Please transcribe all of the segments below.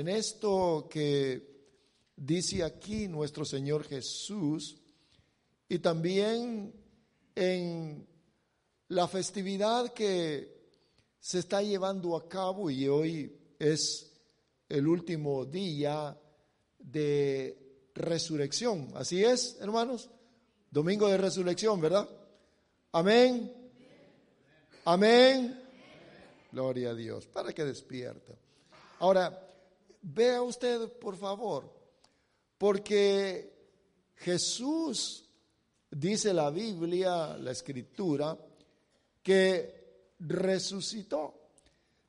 En esto que dice aquí nuestro Señor Jesús y también en la festividad que se está llevando a cabo y hoy es el último día de resurrección. Así es, hermanos. Domingo de resurrección, ¿verdad? Amén. Amén. Gloria a Dios, para que despierta. Ahora, vea usted, por favor, porque Jesús, dice la Biblia, la escritura, que resucitó.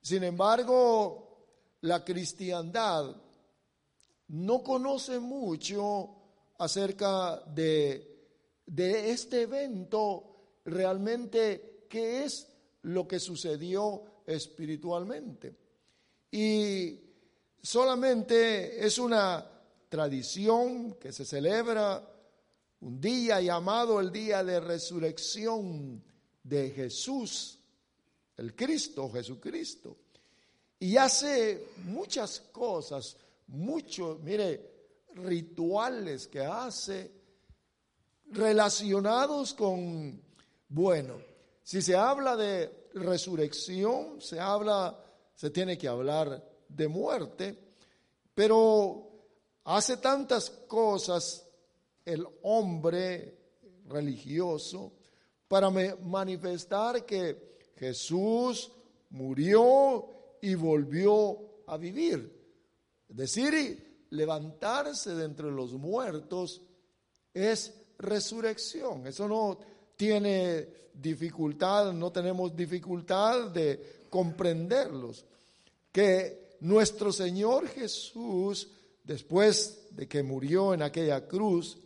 Sin embargo, la cristiandad no conoce mucho acerca de, de este evento, realmente qué es lo que sucedió espiritualmente. Y solamente es una tradición que se celebra un día llamado el día de resurrección de Jesús, el Cristo, Jesucristo. Y hace muchas cosas, muchos, mire, rituales que hace relacionados con, bueno, si se habla de resurrección, se habla, se tiene que hablar de muerte, pero hace tantas cosas el hombre religioso para manifestar que Jesús murió y volvió a vivir. Es decir, levantarse de entre los muertos es resurrección. Eso no tiene dificultad, no tenemos dificultad de comprenderlos. Que nuestro Señor Jesús, después de que murió en aquella cruz,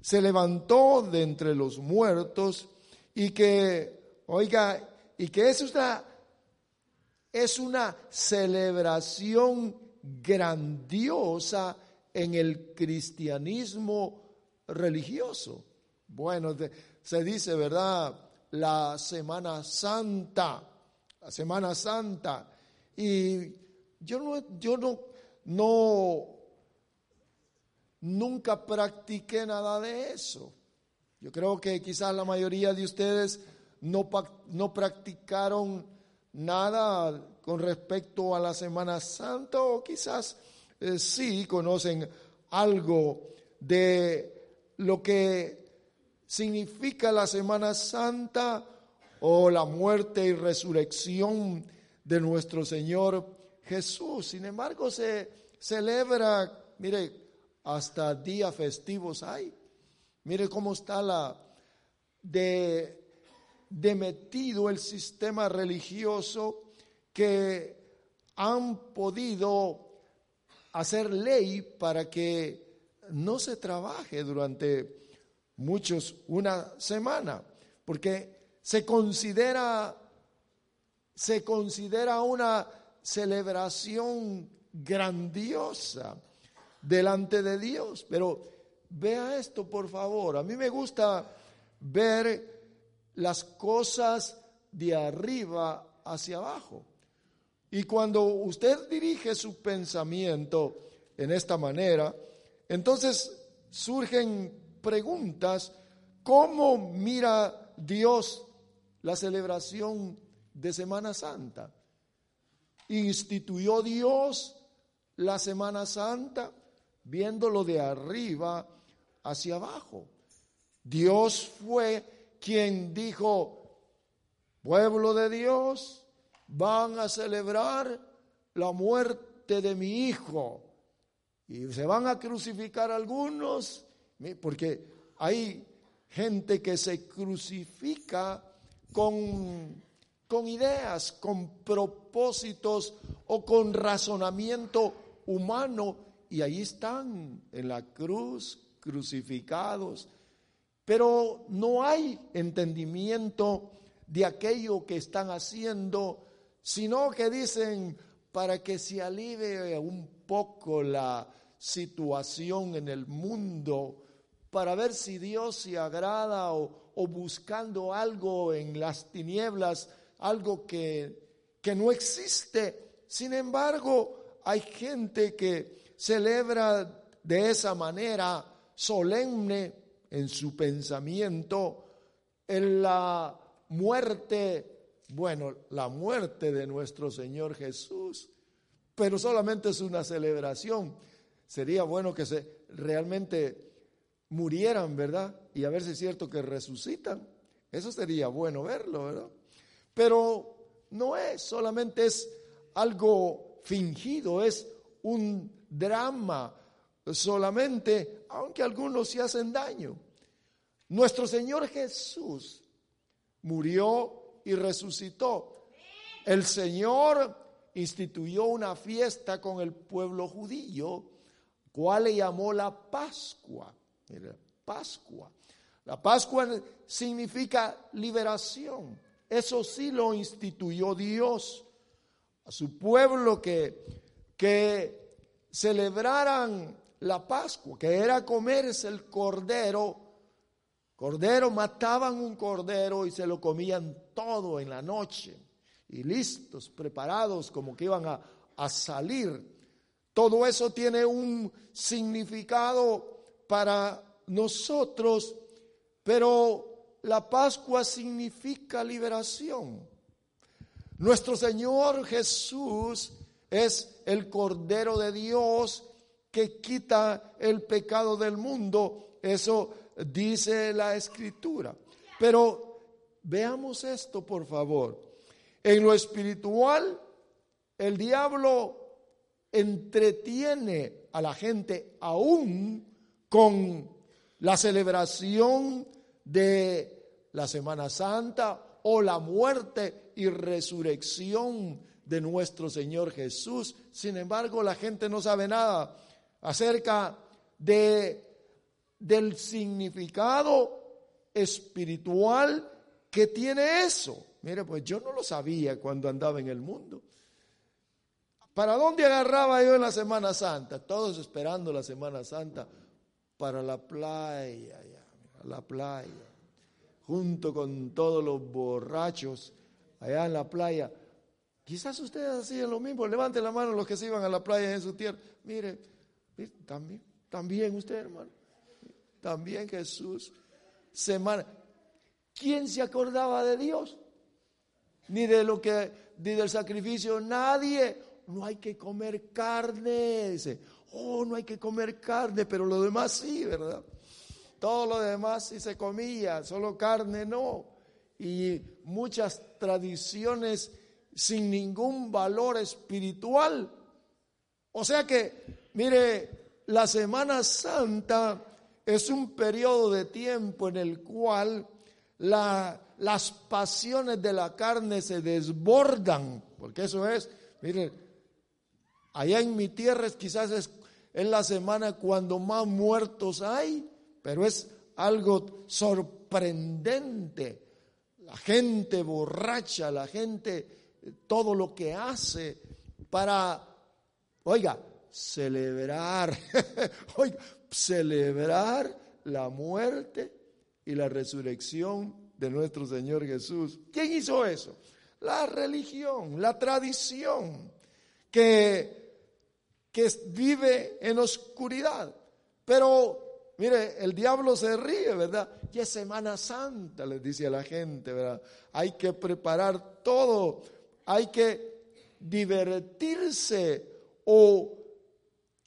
se levantó de entre los muertos y que, oiga, y que es una, es una celebración grandiosa en el cristianismo religioso. Bueno, se dice, ¿verdad? La Semana Santa, la Semana Santa. Y yo no, yo no, no, nunca practiqué nada de eso. Yo creo que quizás la mayoría de ustedes no, no practicaron nada con respecto a la Semana Santa o quizás eh, sí conocen algo de lo que significa la Semana Santa o la muerte y resurrección de nuestro Señor Jesús. Sin embargo, se celebra, mire, hasta días festivos hay. Mire cómo está la de, de metido el sistema religioso que han podido hacer ley para que no se trabaje durante muchos una semana, porque se considera, se considera una celebración grandiosa delante de Dios. Pero vea esto, por favor. A mí me gusta ver las cosas de arriba hacia abajo. Y cuando usted dirige su pensamiento en esta manera, entonces surgen preguntas, ¿cómo mira Dios la celebración de Semana Santa? ¿Instituyó Dios la Semana Santa viéndolo de arriba hacia abajo? Dios fue quien dijo, pueblo de Dios, van a celebrar la muerte de mi hijo. Y se van a crucificar algunos porque hay gente que se crucifica con, con ideas, con propósitos o con razonamiento humano y ahí están en la cruz crucificados. Pero no hay entendimiento de aquello que están haciendo, sino que dicen para que se alivie un poco la situación en el mundo, para ver si Dios se agrada o, o buscando algo en las tinieblas, algo que, que no existe. Sin embargo, hay gente que celebra de esa manera solemne en su pensamiento en la muerte, bueno, la muerte de nuestro Señor Jesús, pero solamente es una celebración. Sería bueno que se realmente murieran, ¿verdad? Y a ver si es cierto que resucitan. Eso sería bueno verlo, ¿verdad? Pero no es, solamente es algo fingido, es un drama solamente, aunque algunos se hacen daño. Nuestro Señor Jesús murió y resucitó. El Señor instituyó una fiesta con el pueblo judío, cual le llamó la Pascua. Pascua. La Pascua significa liberación. Eso sí lo instituyó Dios a su pueblo que, que celebraran la Pascua, que era comerse el cordero. Cordero, mataban un cordero y se lo comían todo en la noche. Y listos, preparados como que iban a, a salir. Todo eso tiene un significado para nosotros, pero la Pascua significa liberación. Nuestro Señor Jesús es el Cordero de Dios que quita el pecado del mundo. Eso dice la Escritura. Pero veamos esto, por favor. En lo espiritual, el diablo entretiene a la gente aún con la celebración de la Semana Santa o la muerte y resurrección de nuestro Señor Jesús. Sin embargo, la gente no sabe nada acerca de del significado espiritual que tiene eso. Mire, pues yo no lo sabía cuando andaba en el mundo. ¿Para dónde agarraba yo en la Semana Santa? Todos esperando la Semana Santa para la playa, la playa, junto con todos los borrachos allá en la playa. Quizás ustedes hacían lo mismo, levanten la mano los que se iban a la playa en su tierra. Mire, también, también usted, hermano, también Jesús, semana. ¿Quién se acordaba de Dios? Ni de lo que, ni del sacrificio, nadie. No hay que comer carne, dice oh, no hay que comer carne, pero lo demás sí, ¿verdad? Todo lo demás sí se comía, solo carne no. Y muchas tradiciones sin ningún valor espiritual. O sea que, mire, la Semana Santa es un periodo de tiempo en el cual las pasiones de la carne se desbordan, porque eso es, mire, allá en mi tierra quizás es es la semana cuando más muertos hay, pero es algo sorprendente. La gente borracha, la gente, todo lo que hace para, oiga, celebrar, oiga, celebrar la muerte y la resurrección de nuestro Señor Jesús. ¿Quién hizo eso? La religión, la tradición, que que vive en oscuridad. Pero, mire, el diablo se ríe, ¿verdad? Ya es Semana Santa, les dice a la gente, ¿verdad? Hay que preparar todo, hay que divertirse o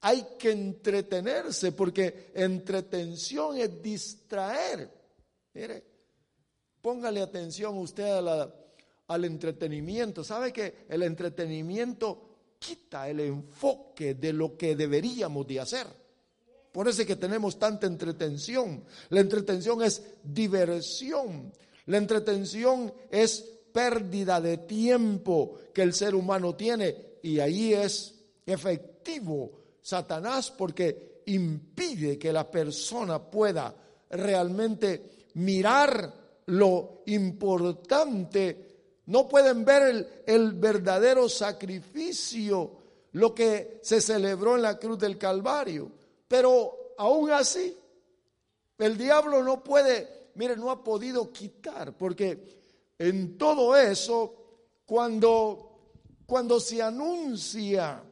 hay que entretenerse, porque entretención es distraer. Mire, póngale atención usted al entretenimiento. ¿Sabe que el entretenimiento quita el enfoque de lo que deberíamos de hacer. Por eso es que tenemos tanta entretención. La entretención es diversión. La entretención es pérdida de tiempo que el ser humano tiene y ahí es efectivo Satanás porque impide que la persona pueda realmente mirar lo importante. No pueden ver el, el verdadero sacrificio, lo que se celebró en la cruz del Calvario. Pero aún así, el diablo no puede, mire, no ha podido quitar, porque en todo eso, cuando, cuando se anuncia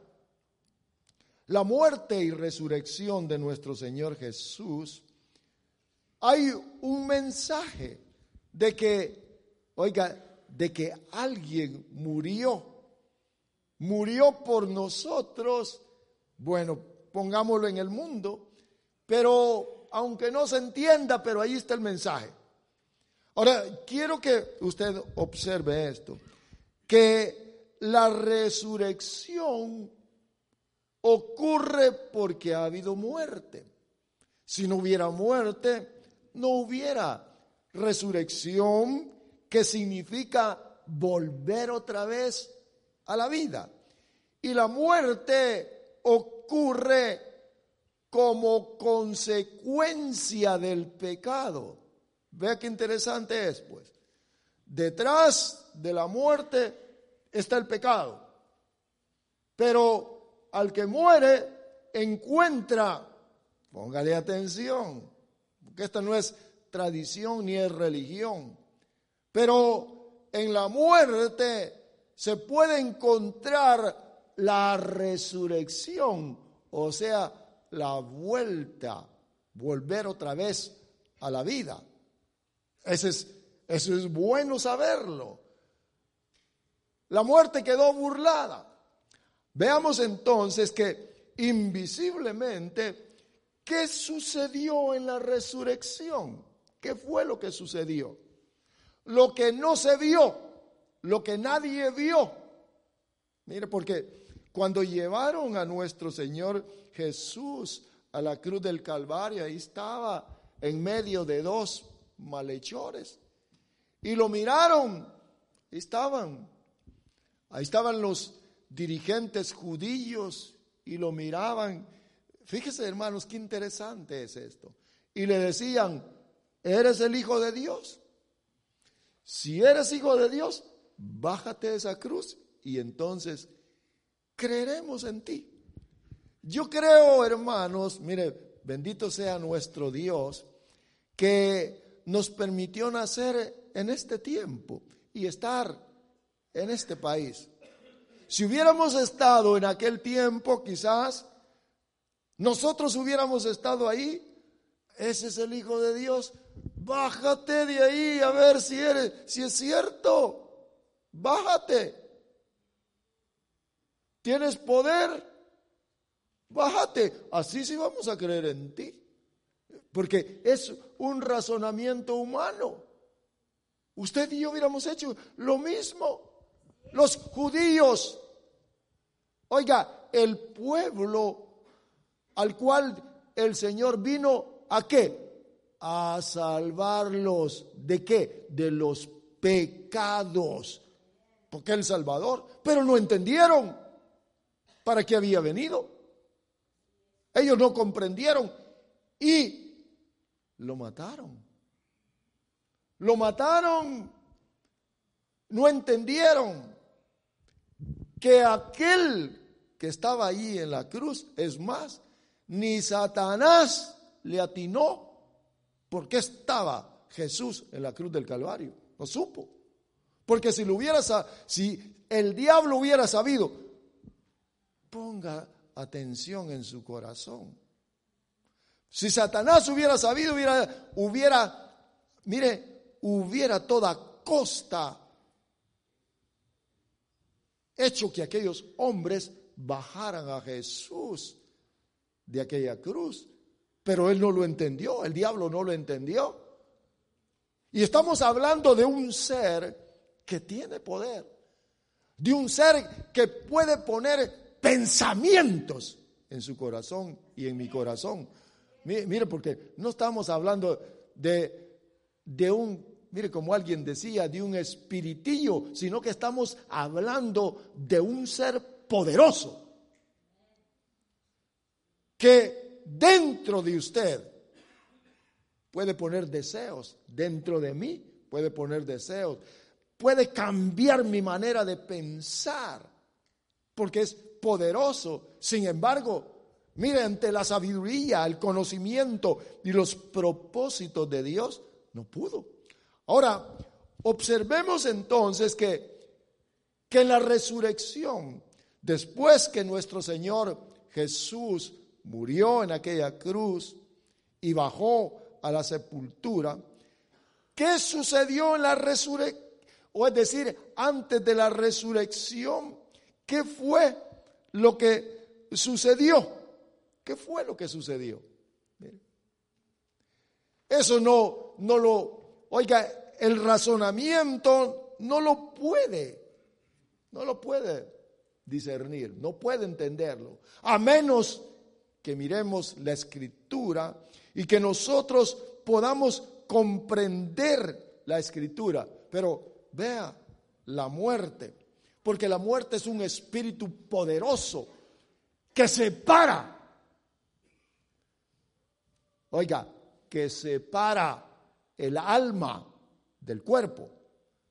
la muerte y resurrección de nuestro Señor Jesús, hay un mensaje de que, oiga, de que alguien murió, murió por nosotros, bueno, pongámoslo en el mundo, pero aunque no se entienda, pero ahí está el mensaje. Ahora, quiero que usted observe esto, que la resurrección ocurre porque ha habido muerte. Si no hubiera muerte, no hubiera resurrección, que significa volver otra vez a la vida. Y la muerte ocurre como consecuencia del pecado. Vea qué interesante es, pues. Detrás de la muerte está el pecado. Pero al que muere encuentra, póngale atención, porque esta no es tradición ni es religión, pero en la muerte se puede encontrar la resurrección, o sea, la vuelta, volver otra vez a la vida. Eso es, eso es bueno saberlo. La muerte quedó burlada. Veamos entonces que invisiblemente, ¿qué sucedió en la resurrección? ¿Qué fue lo que sucedió? Lo que no se vio, lo que nadie vio. Mire, porque cuando llevaron a nuestro Señor Jesús a la cruz del Calvario, ahí estaba en medio de dos malhechores. Y lo miraron, ahí estaban, ahí estaban los dirigentes judíos y lo miraban. Fíjese hermanos, qué interesante es esto. Y le decían, ¿eres el Hijo de Dios? Si eres Hijo de Dios, bájate de esa cruz y entonces creeremos en ti. Yo creo, hermanos, mire, bendito sea nuestro Dios, que nos permitió nacer en este tiempo y estar en este país. Si hubiéramos estado en aquel tiempo, quizás nosotros hubiéramos estado ahí. Ese es el Hijo de Dios. Bájate de ahí a ver si eres, si es cierto. Bájate. ¿Tienes poder? Bájate. Así sí vamos a creer en ti porque es un razonamiento humano. Usted y yo hubiéramos hecho lo mismo. Los judíos, oiga, el pueblo al cual el Señor vino a qué? A salvarlos. ¿De qué? De los pecados. Porque el Salvador, pero no entendieron para qué había venido. Ellos no comprendieron y lo mataron. Lo mataron. No entendieron que aquel que estaba allí en la cruz, es más, ni Satanás le atinó porque estaba Jesús en la cruz del Calvario. No supo. Porque si lo hubiera si el diablo hubiera sabido, ponga atención en su corazón. Si Satanás hubiera sabido, hubiera, hubiera, mire, hubiera toda costa hecho que aquellos hombres bajaran a Jesús de aquella cruz. Pero él no lo entendió, el diablo no lo entendió. Y estamos hablando de un ser que tiene poder, de un ser que puede poner pensamientos en su corazón y en mi corazón. Mire, porque no estamos hablando de, de un, mire, como alguien decía, de un espiritillo, sino que estamos hablando de un ser poderoso que dentro de usted puede poner deseos, dentro de mí puede poner deseos, puede cambiar mi manera de pensar, porque es poderoso. Sin embargo, mire, ante la sabiduría, el conocimiento y los propósitos de Dios, no pudo. Ahora, observemos entonces que, que en la resurrección, después que nuestro Señor Jesús murió en aquella cruz y bajó a la sepultura, ¿qué sucedió en la resurrección? O es decir, antes de la resurrección, ¿qué fue lo que sucedió? ¿Qué fue lo que sucedió? Eso no, no lo, oiga, el razonamiento no lo puede, no lo puede discernir, no puede entenderlo, a menos que miremos la escritura y que nosotros podamos comprender la escritura. Pero vea la muerte, porque la muerte es un espíritu poderoso que separa. Oiga, que separa el alma del cuerpo.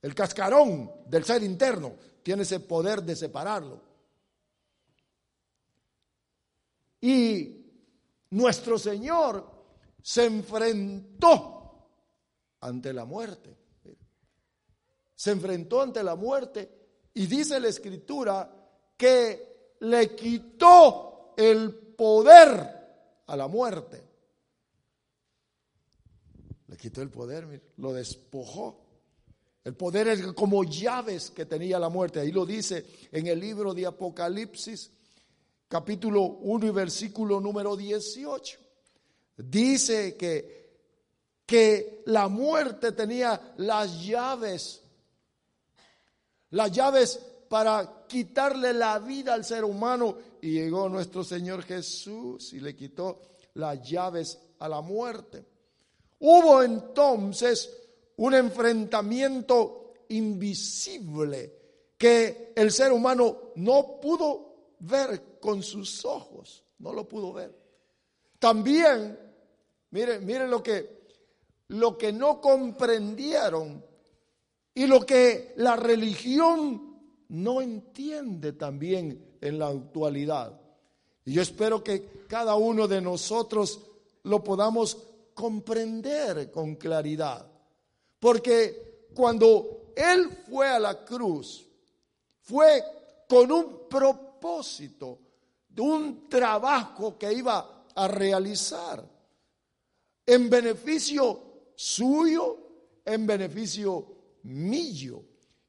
El cascarón del ser interno tiene ese poder de separarlo. Y nuestro Señor se enfrentó ante la muerte. Se enfrentó ante la muerte y dice la escritura que le quitó el poder a la muerte. Le quitó el poder, lo despojó. El poder es como llaves que tenía la muerte. Ahí lo dice en el libro de Apocalipsis capítulo 1 y versículo número 18. Dice que, que la muerte tenía las llaves, las llaves para quitarle la vida al ser humano. Y llegó nuestro Señor Jesús y le quitó las llaves a la muerte. Hubo entonces un enfrentamiento invisible que el ser humano no pudo ver con sus ojos, no lo pudo ver. También, miren, miren lo que, lo que no comprendieron y lo que la religión no entiende también en la actualidad. Y yo espero que cada uno de nosotros lo podamos comprender con claridad. Porque cuando Él fue a la cruz, fue con un propósito, de un trabajo que iba a realizar en beneficio suyo, en beneficio mío.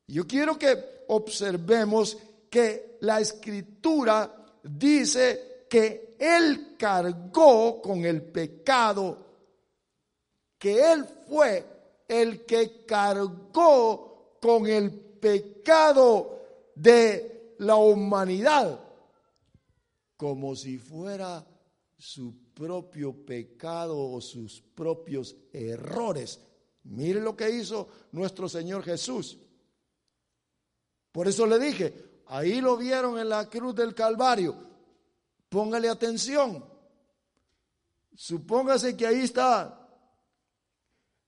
Yo quiero que observemos que la escritura dice que Él cargó con el pecado, que Él fue el que cargó con el pecado de la humanidad como si fuera su propio pecado o sus propios errores. Mire lo que hizo nuestro Señor Jesús. Por eso le dije, ahí lo vieron en la cruz del Calvario. Póngale atención. Supóngase que ahí está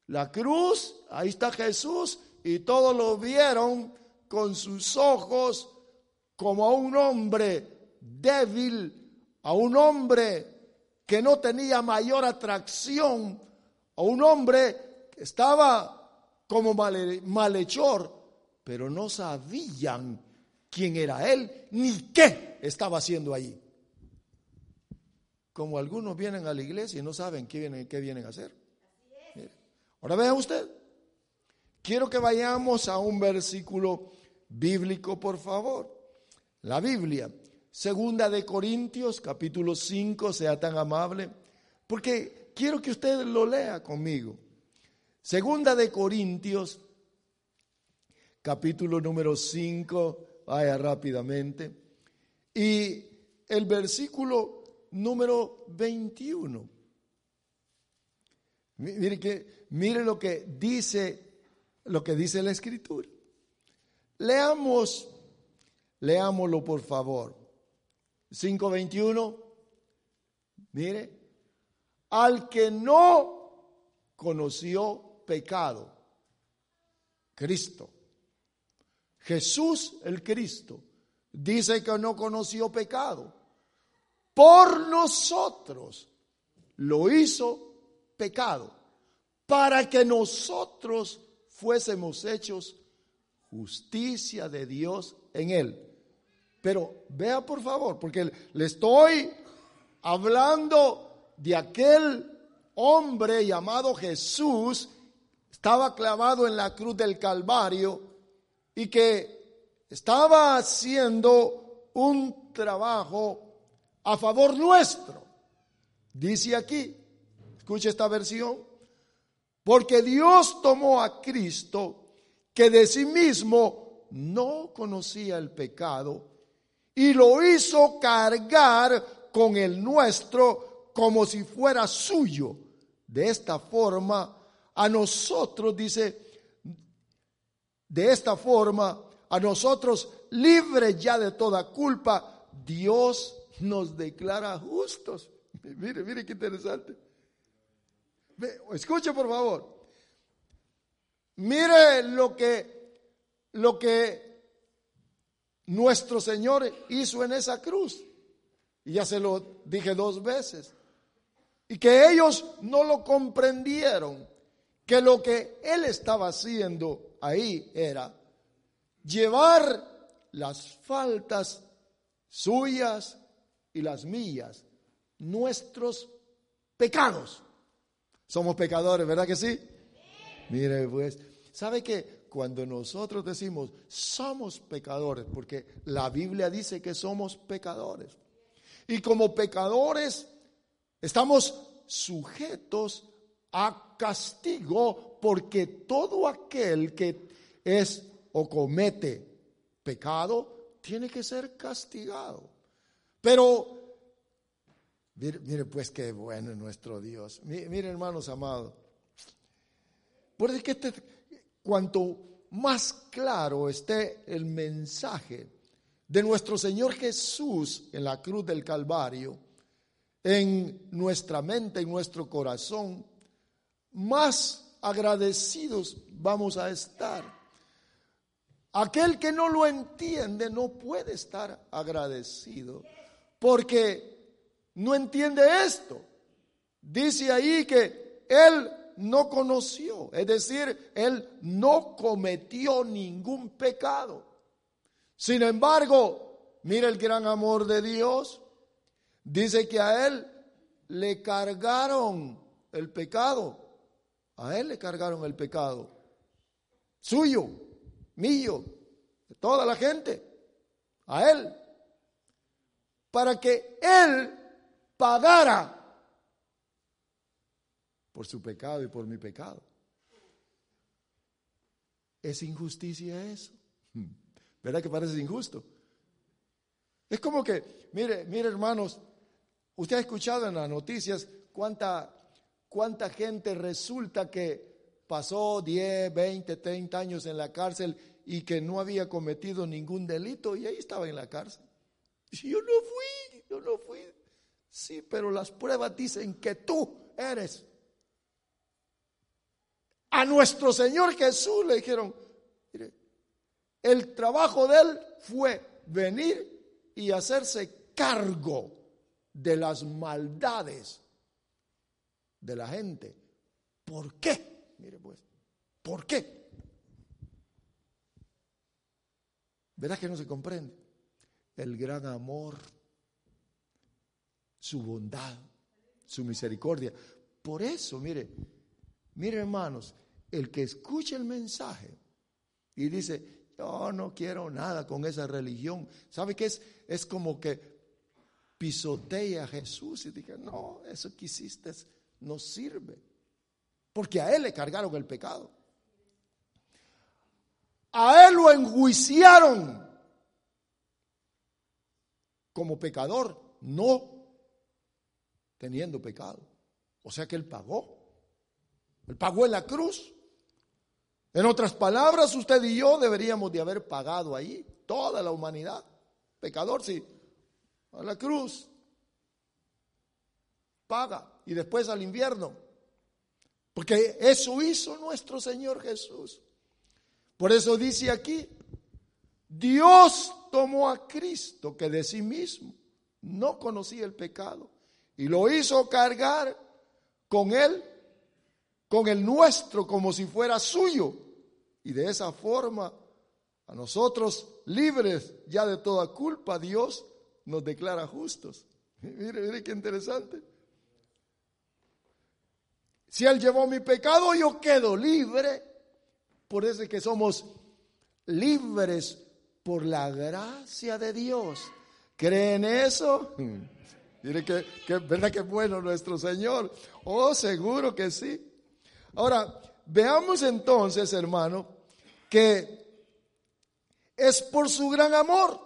la cruz, ahí está Jesús y todos lo vieron con sus ojos como a un hombre débil, a un hombre que no tenía mayor atracción, a un hombre estaba como malhechor, pero no sabían quién era él ni qué estaba haciendo allí. Como algunos vienen a la iglesia y no saben qué vienen, qué vienen a hacer. Ahora vea usted, quiero que vayamos a un versículo bíblico, por favor. La Biblia, Segunda de Corintios, capítulo 5, sea tan amable, porque quiero que usted lo lea conmigo. Segunda de Corintios, capítulo número 5, vaya rápidamente, y el versículo número 21. Mire, que, mire lo que dice, lo que dice la escritura. Leamos Leámoslo por favor. 5.21. Mire, al que no conoció pecado, Cristo. Jesús el Cristo dice que no conoció pecado. Por nosotros lo hizo pecado, para que nosotros fuésemos hechos justicia de Dios en él. Pero vea por favor, porque le estoy hablando de aquel hombre llamado Jesús, estaba clavado en la cruz del Calvario y que estaba haciendo un trabajo a favor nuestro. Dice aquí, escuche esta versión, porque Dios tomó a Cristo que de sí mismo no conocía el pecado y lo hizo cargar con el nuestro como si fuera suyo. De esta forma, a nosotros, dice, de esta forma, a nosotros, libres ya de toda culpa, Dios nos declara justos. Mire, mire qué interesante. Escuche por favor. Mire lo que, lo que nuestro Señor hizo en esa cruz. Y ya se lo dije dos veces. Y que ellos no lo comprendieron. Que lo que Él estaba haciendo ahí era llevar las faltas suyas y las mías, nuestros pecados. Somos pecadores, ¿verdad que sí? Mire, pues, ¿sabe que cuando nosotros decimos somos pecadores, porque la Biblia dice que somos pecadores, y como pecadores estamos sujetos a castigo porque todo aquel que es o comete pecado tiene que ser castigado. Pero, mire, pues qué bueno es nuestro Dios. Mire, hermanos amados. Por que este, cuanto más claro esté el mensaje de nuestro Señor Jesús en la cruz del Calvario, en nuestra mente, en nuestro corazón, más agradecidos vamos a estar. Aquel que no lo entiende no puede estar agradecido porque no entiende esto. Dice ahí que él no conoció, es decir, él no cometió ningún pecado. Sin embargo, mira el gran amor de Dios. Dice que a él le cargaron el pecado. A él le cargaron el pecado. Suyo, mío, de toda la gente. A él para que Él pagara por su pecado y por mi pecado. ¿Es injusticia eso? ¿Verdad que parece injusto? Es como que, mire, mire hermanos, usted ha escuchado en las noticias cuánta, cuánta gente resulta que pasó 10, 20, 30 años en la cárcel y que no había cometido ningún delito y ahí estaba en la cárcel. Yo no fui, yo no fui. Sí, pero las pruebas dicen que tú eres. A nuestro Señor Jesús le dijeron, mire, el trabajo de él fue venir y hacerse cargo de las maldades de la gente. ¿Por qué? Mire pues, ¿por qué? ¿Verdad que no se comprende? el gran amor, su bondad, su misericordia. Por eso, mire, mire hermanos, el que escucha el mensaje y dice, yo no quiero nada con esa religión, ¿sabe qué es? Es como que pisotea a Jesús y dice, no, eso que hiciste no sirve, porque a él le cargaron el pecado. A él lo enjuiciaron como pecador, no teniendo pecado. O sea que Él pagó. Él pagó en la cruz. En otras palabras, usted y yo deberíamos de haber pagado ahí, toda la humanidad. pecador, sí, a la cruz, paga y después al invierno. Porque eso hizo nuestro Señor Jesús. Por eso dice aquí, Dios tomó a Cristo que de sí mismo no conocía el pecado y lo hizo cargar con él, con el nuestro, como si fuera suyo. Y de esa forma, a nosotros libres ya de toda culpa, Dios nos declara justos. Mire, mire qué interesante. Si Él llevó mi pecado, yo quedo libre. Por eso es que somos libres por la gracia de Dios. ¿Creen eso? Mire que, que, verdad que bueno nuestro Señor. Oh, seguro que sí. Ahora, veamos entonces, hermano, que es por su gran amor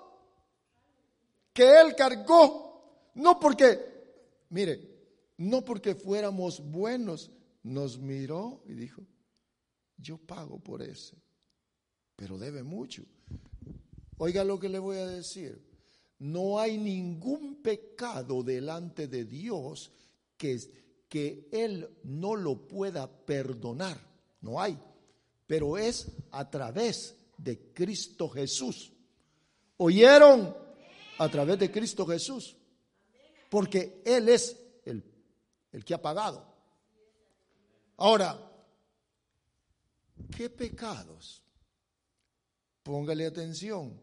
que Él cargó, no porque, mire, no porque fuéramos buenos, nos miró y dijo, yo pago por ese, pero debe mucho. Oiga lo que le voy a decir. No hay ningún pecado delante de Dios que, que Él no lo pueda perdonar. No hay. Pero es a través de Cristo Jesús. ¿Oyeron? A través de Cristo Jesús. Porque Él es el, el que ha pagado. Ahora, ¿qué pecados? Póngale atención.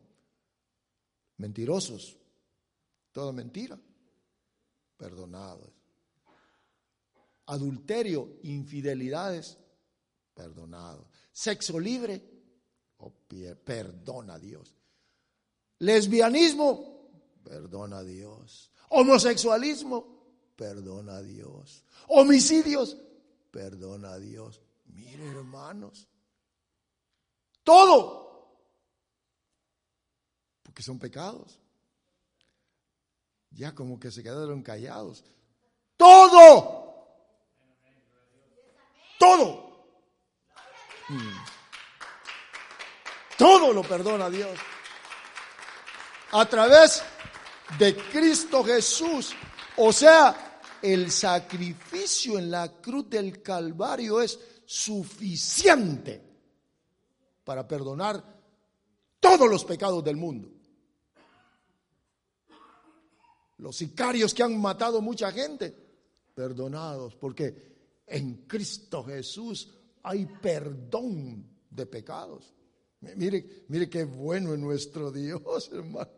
Mentirosos. Toda mentira. Perdonados. Adulterio, infidelidades. Perdonado. Sexo libre. Oh, perdona a Dios. Lesbianismo. Perdona a Dios. Homosexualismo. Perdona a Dios. Homicidios perdona a Dios. Mire, hermanos, todo, porque son pecados. Ya como que se quedaron callados. Todo, todo, mm. todo lo perdona Dios. A través de Cristo Jesús. O sea, el sacrificio en la cruz del Calvario es suficiente para perdonar todos los pecados del mundo. Los sicarios que han matado mucha gente, perdonados, porque en Cristo Jesús hay perdón de pecados. Mire, mire qué bueno es nuestro Dios, hermano.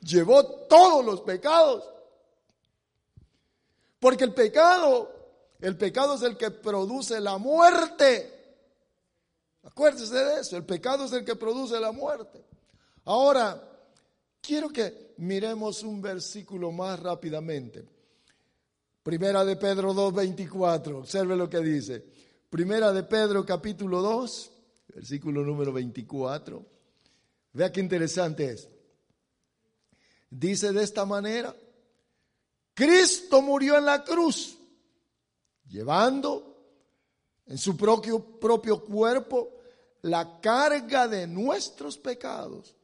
Llevó todos los pecados porque el pecado, el pecado es el que produce la muerte. Acuérdese de eso, el pecado es el que produce la muerte. Ahora, quiero que miremos un versículo más rápidamente. Primera de Pedro 2.24, observe lo que dice. Primera de Pedro capítulo 2, versículo número 24. Vea qué interesante es. Dice de esta manera, Cristo murió en la cruz, llevando en su propio, cuerpo la carga de nuestros pecados,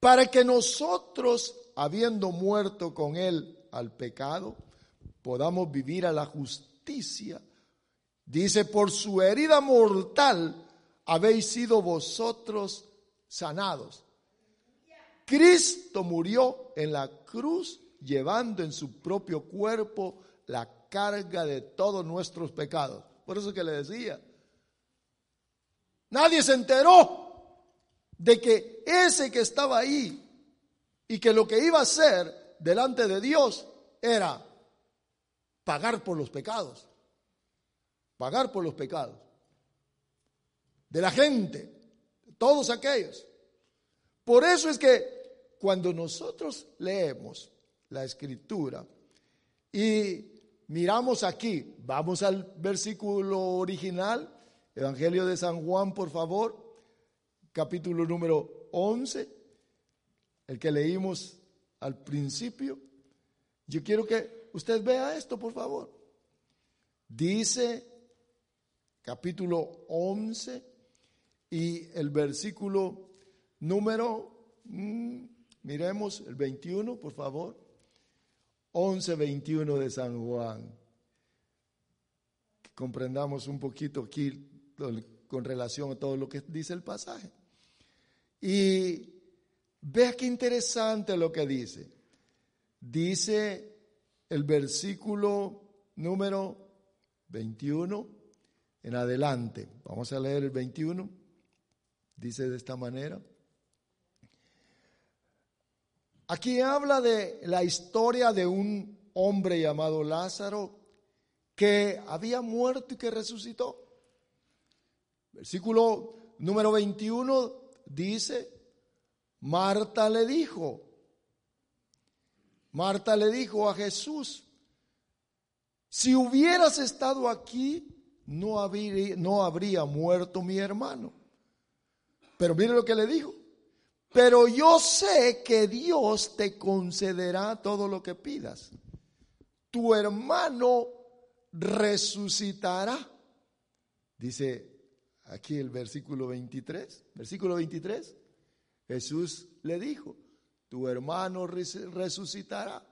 para que nosotros, habiendo muerto con Él al pecado, podamos vivir a la justicia. Dice, por su herida mortal habéis sido vosotros sanados. Cristo murió en la cruz llevando en su propio cuerpo la carga de todos nuestros pecados. Por eso que le decía, nadie se enteró de que ese que estaba ahí y que lo que iba a hacer delante de Dios era pagar por los pecados, pagar por los pecados de la gente, todos aquellos. Por eso es que cuando nosotros leemos la escritura. Y miramos aquí, vamos al versículo original, Evangelio de San Juan, por favor, capítulo número 11, el que leímos al principio. Yo quiero que usted vea esto, por favor. Dice capítulo 11 y el versículo número Miremos el 21, por favor. 11.21 de San Juan. Que comprendamos un poquito aquí con relación a todo lo que dice el pasaje. Y vea qué interesante lo que dice. Dice el versículo número 21 en adelante. Vamos a leer el 21. Dice de esta manera. Aquí habla de la historia de un hombre llamado Lázaro que había muerto y que resucitó. Versículo número 21 dice, Marta le dijo, Marta le dijo a Jesús, si hubieras estado aquí, no habría, no habría muerto mi hermano. Pero mire lo que le dijo. Pero yo sé que Dios te concederá todo lo que pidas. Tu hermano resucitará. Dice aquí el versículo 23. Versículo 23. Jesús le dijo, tu hermano resucitará.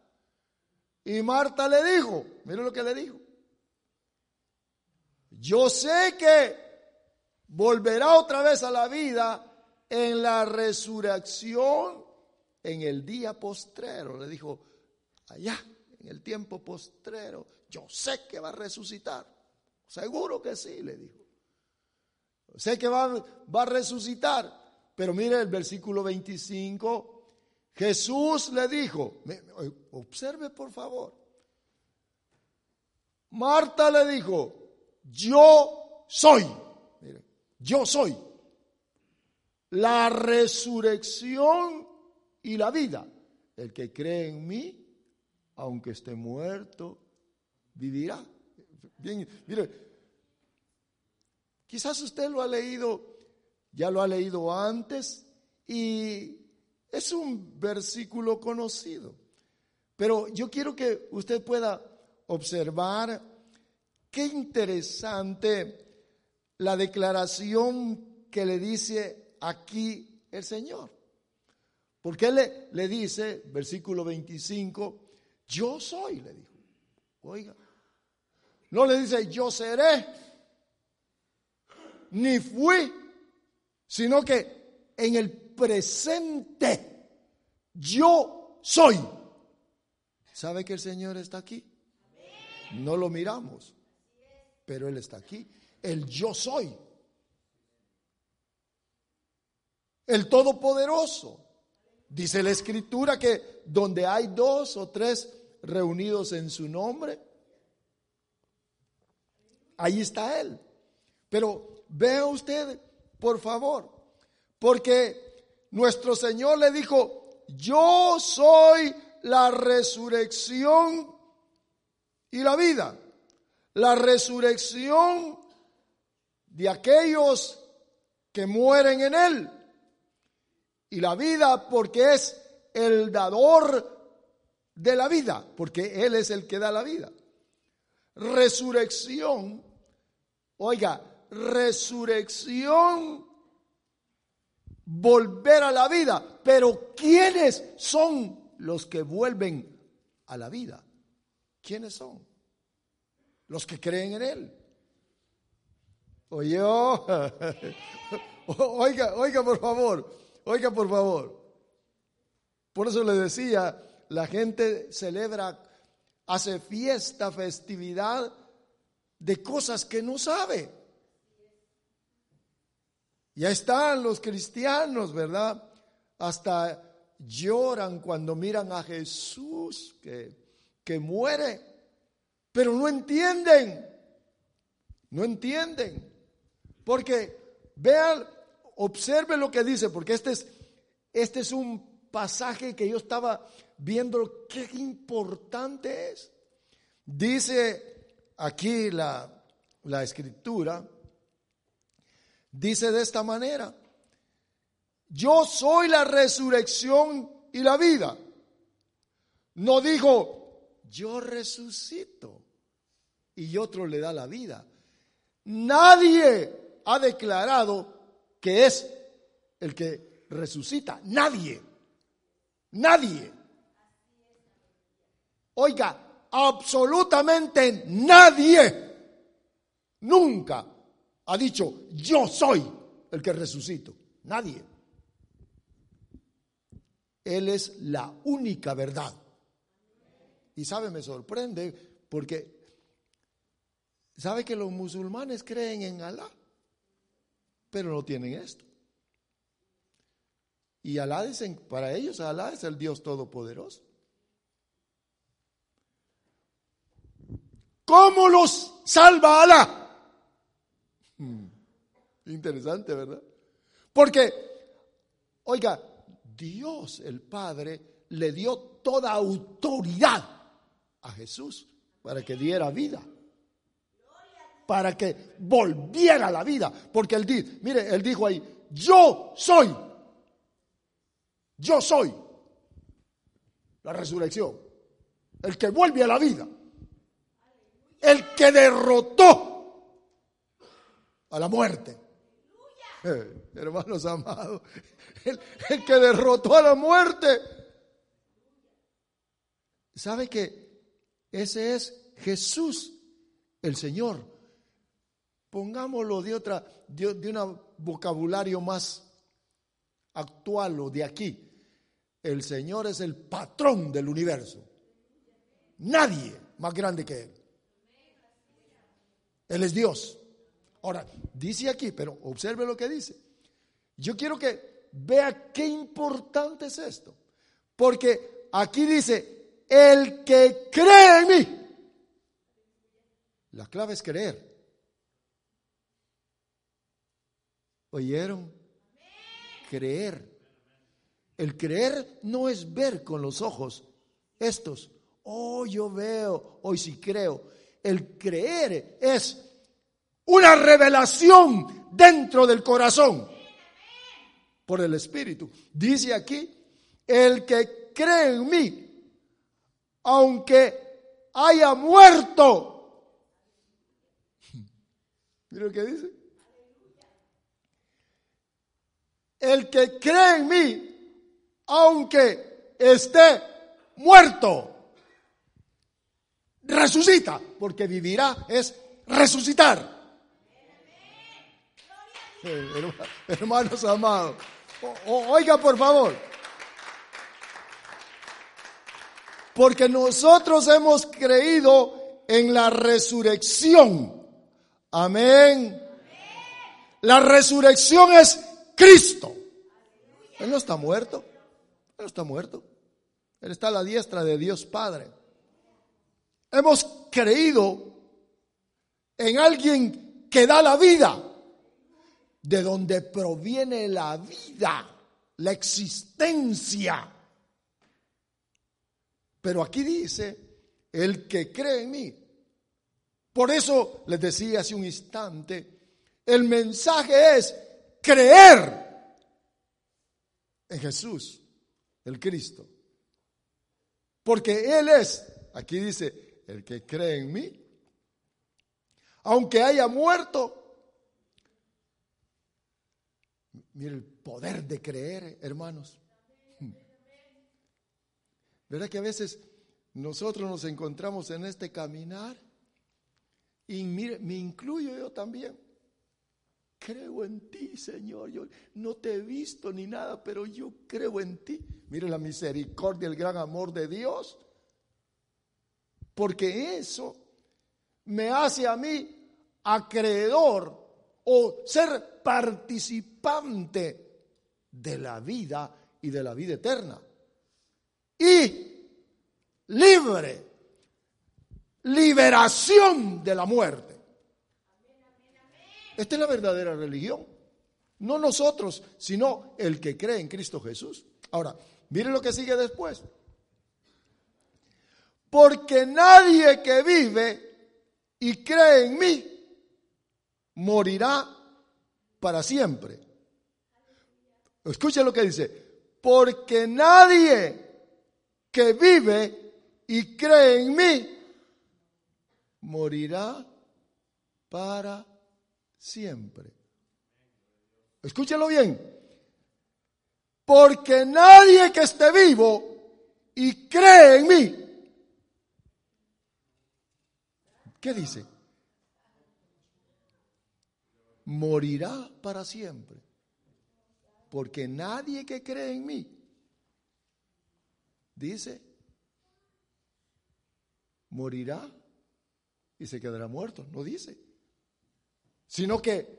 Y Marta le dijo, mire lo que le dijo. Yo sé que volverá otra vez a la vida en la resurrección en el día postrero. Le dijo, allá, en el tiempo postrero, yo sé que va a resucitar. Seguro que sí, le dijo. Sé que va, va a resucitar. Pero mire el versículo 25. Jesús le dijo, observe por favor. Marta le dijo, yo soy, mire, yo soy la resurrección y la vida. El que cree en mí, aunque esté muerto, vivirá. Bien, mire, quizás usted lo ha leído, ya lo ha leído antes y es un versículo conocido. Pero yo quiero que usted pueda observar qué interesante la declaración que le dice aquí el Señor. Porque Él le, dice, versículo 25, yo soy, le dijo. Oiga, no le dice yo seré, ni fui, sino que en el presente yo soy. ¿Sabe que el Señor está aquí? No lo miramos, pero Él está aquí. El yo soy. El Todopoderoso. Dice la Escritura que donde hay dos o tres reunidos en su nombre, ahí está Él. Pero vea usted, por favor, porque nuestro Señor le dijo, yo soy la resurrección y la vida. La resurrección de aquellos que mueren en Él y la vida porque es el dador de la vida, porque Él es el que da la vida. Resurrección, oiga, resurrección, volver a la vida, pero ¿quiénes son los que vuelven a la vida? ¿Quiénes son? Los que creen en Él. Oye, oiga, oiga, por favor, Oiga, por favor. Por eso le decía, la gente celebra, hace fiesta, festividad de cosas que no sabe. Ya están los cristianos, ¿verdad? Hasta lloran cuando miran a Jesús que, que muere, pero no entienden, no entienden, porque vean Observe lo que dice, porque este es, este es un pasaje que yo estaba viendo qué importante es. Dice aquí la, la escritura, dice de esta manera, yo soy la resurrección y la vida. No dijo, yo resucito y otro le da la vida. Nadie ha declarado que es el que resucita. Nadie. Nadie. Oiga, absolutamente nadie nunca ha dicho, yo soy el que resucito. Nadie. Él es la única verdad. Y sabe, me sorprende porque sabe que los musulmanes creen en Alá, pero no tienen esto. Y Alá dicen, para ellos Alá es el Dios Todopoderoso. ¿Cómo los salva Alá? Hmm, interesante, ¿verdad? Porque, oiga, Dios el Padre le dio toda autoridad a Jesús para que diera vida. Para que volviera la vida. Porque él dijo, mire, él dijo ahí, yo soy. Yo soy la resurrección. El que vuelve a la vida el que derrotó a la muerte. Eh, hermanos amados, el, que derrotó a la muerte. ¿Sabe que ese es Jesús, el Señor? Pongámoslo de otra, de, de un vocabulario más actual o de aquí. El Señor es el patrón del universo. Nadie más grande que Él. Él es Dios. Ahora, dice aquí, pero observe lo que dice. Yo quiero que vea qué importante es esto. Porque aquí dice, el que cree en mí. La clave es creer. ¿Oyeron? Creer. El creer no es ver con los ojos estos. Oh, yo veo, hoy sí creo el creer es una revelación dentro del corazón por el Espíritu. Dice aquí, el que cree en mí, aunque haya muerto. Mira lo que dice. El que cree en mí, aunque esté muerto resucita, porque vivirá es resucitar. Hermanos amados, oiga por favor, porque nosotros hemos creído en la resurrección. Amén. La resurrección es Cristo. Él no está muerto. Él no está muerto. Él está a la diestra de Dios Padre. Hemos creído en alguien que da la vida, de donde proviene la vida, la existencia. Pero aquí dice, el que cree en mí. Por eso les decía hace un instante, el mensaje es creer en Jesús, el Cristo. Porque Él es, aquí dice, el que cree en mí, aunque haya muerto, mire el poder de creer, hermanos. ¿Verdad que a veces nosotros nos encontramos en este caminar? Y mire, me incluyo yo también. Creo en ti, Señor. Yo no te he visto ni nada, pero yo creo en ti. Mire la misericordia, el gran amor de Dios porque eso me hace a mí acreedor o ser participante de la vida y de la vida eterna. Y libre, liberación de la muerte. Esta es la verdadera religión. No nosotros, sino el que cree en Cristo Jesús. Ahora, miren lo que sigue después. Porque nadie que vive y cree en mí morirá para siempre. Escuchen lo que dice. Porque nadie que vive y cree en mí morirá para siempre. Escúchelo bien. porque nadie que esté vivo y cree en mí. ¿Qué dice? Morirá para siempre, porque nadie que cree en mí, dice, morirá y se quedará muerto, no dice, sino que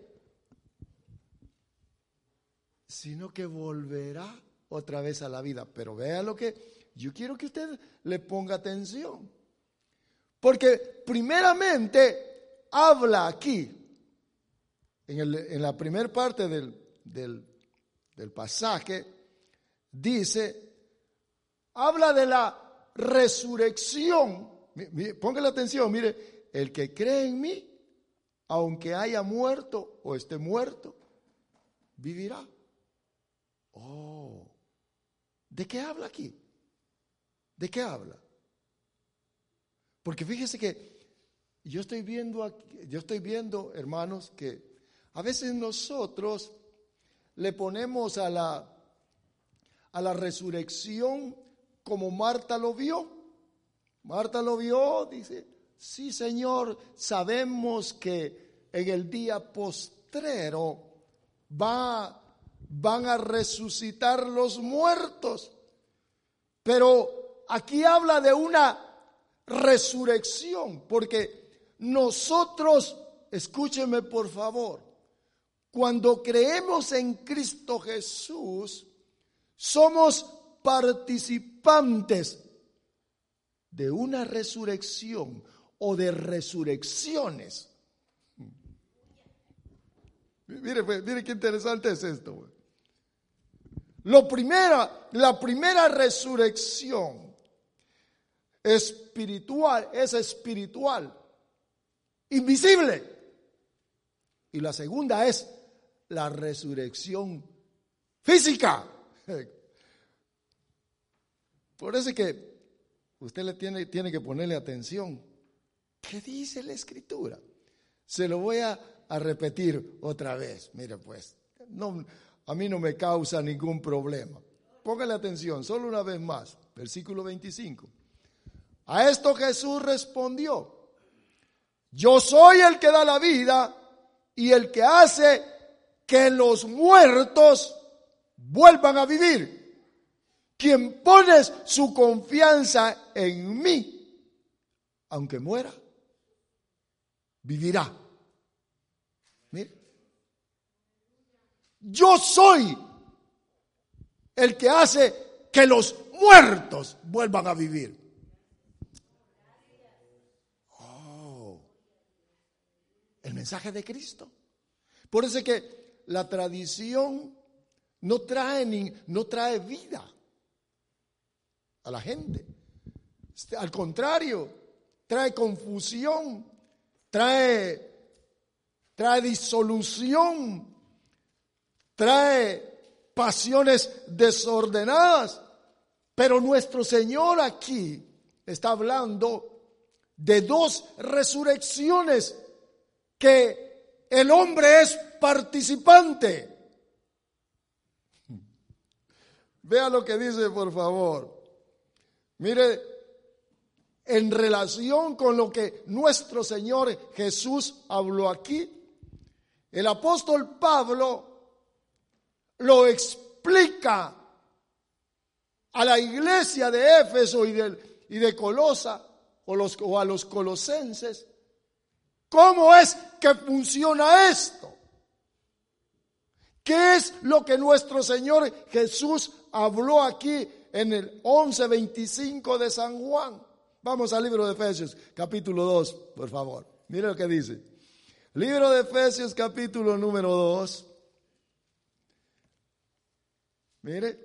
sino que volverá otra vez a la vida. Pero vea lo que yo quiero que usted le ponga atención. Porque primeramente habla aquí, en, la primera parte del, del pasaje, dice, habla de la resurrección. Póngale atención, mire, el que cree en mí, aunque haya muerto o esté muerto, vivirá. Oh, ¿de qué habla aquí? ¿De qué habla? Porque fíjese que yo estoy viendo aquí, yo estoy viendo, hermanos, que a veces nosotros le ponemos a la a la resurrección como Marta lo vio. Marta lo vio, dice, sí, Señor, sabemos que en el día postrero va van a resucitar los muertos. Pero aquí habla de una resurrección, porque nosotros, escúcheme por favor, cuando creemos en Cristo Jesús, somos participantes de una resurrección o de resurrecciones. Mire, pues, mire qué interesante es esto. Lo primera, la primera resurrección espiritual es espiritual, invisible. Y la segunda es la resurrección física. Por eso es que usted le tiene, tiene que ponerle atención. ¿Qué dice la escritura? Se lo voy a, repetir otra vez. Mire pues, no, a mí no me causa ningún problema. Póngale atención, solo una vez más, versículo 25. A esto Jesús respondió, yo soy el que da la vida y el que hace que los muertos vuelvan a vivir. Quien pone su confianza en mí, aunque muera, vivirá. Yo soy el que hace que los muertos vuelvan a vivir. Oh, el mensaje de Cristo. Por eso es que la tradición no trae, ni, no trae vida a la gente. Al contrario, trae confusión, trae, trae disolución, trae pasiones desordenadas. Pero nuestro Señor aquí está hablando de dos resurrecciones que el hombre es participante. Vea lo que dice, por favor. Mire, en relación con lo que nuestro Señor Jesús habló aquí, el apóstol Pablo lo explica a la iglesia de Éfeso y de, Colosa o, los, o a los colosenses cómo es que funciona esto. ¿Qué es lo que nuestro Señor Jesús habló aquí en el 11.25 de San Juan? Vamos al libro de Efesios, capítulo 2, por favor. Mire lo que dice. Libro de Efesios, capítulo número 2. Mire,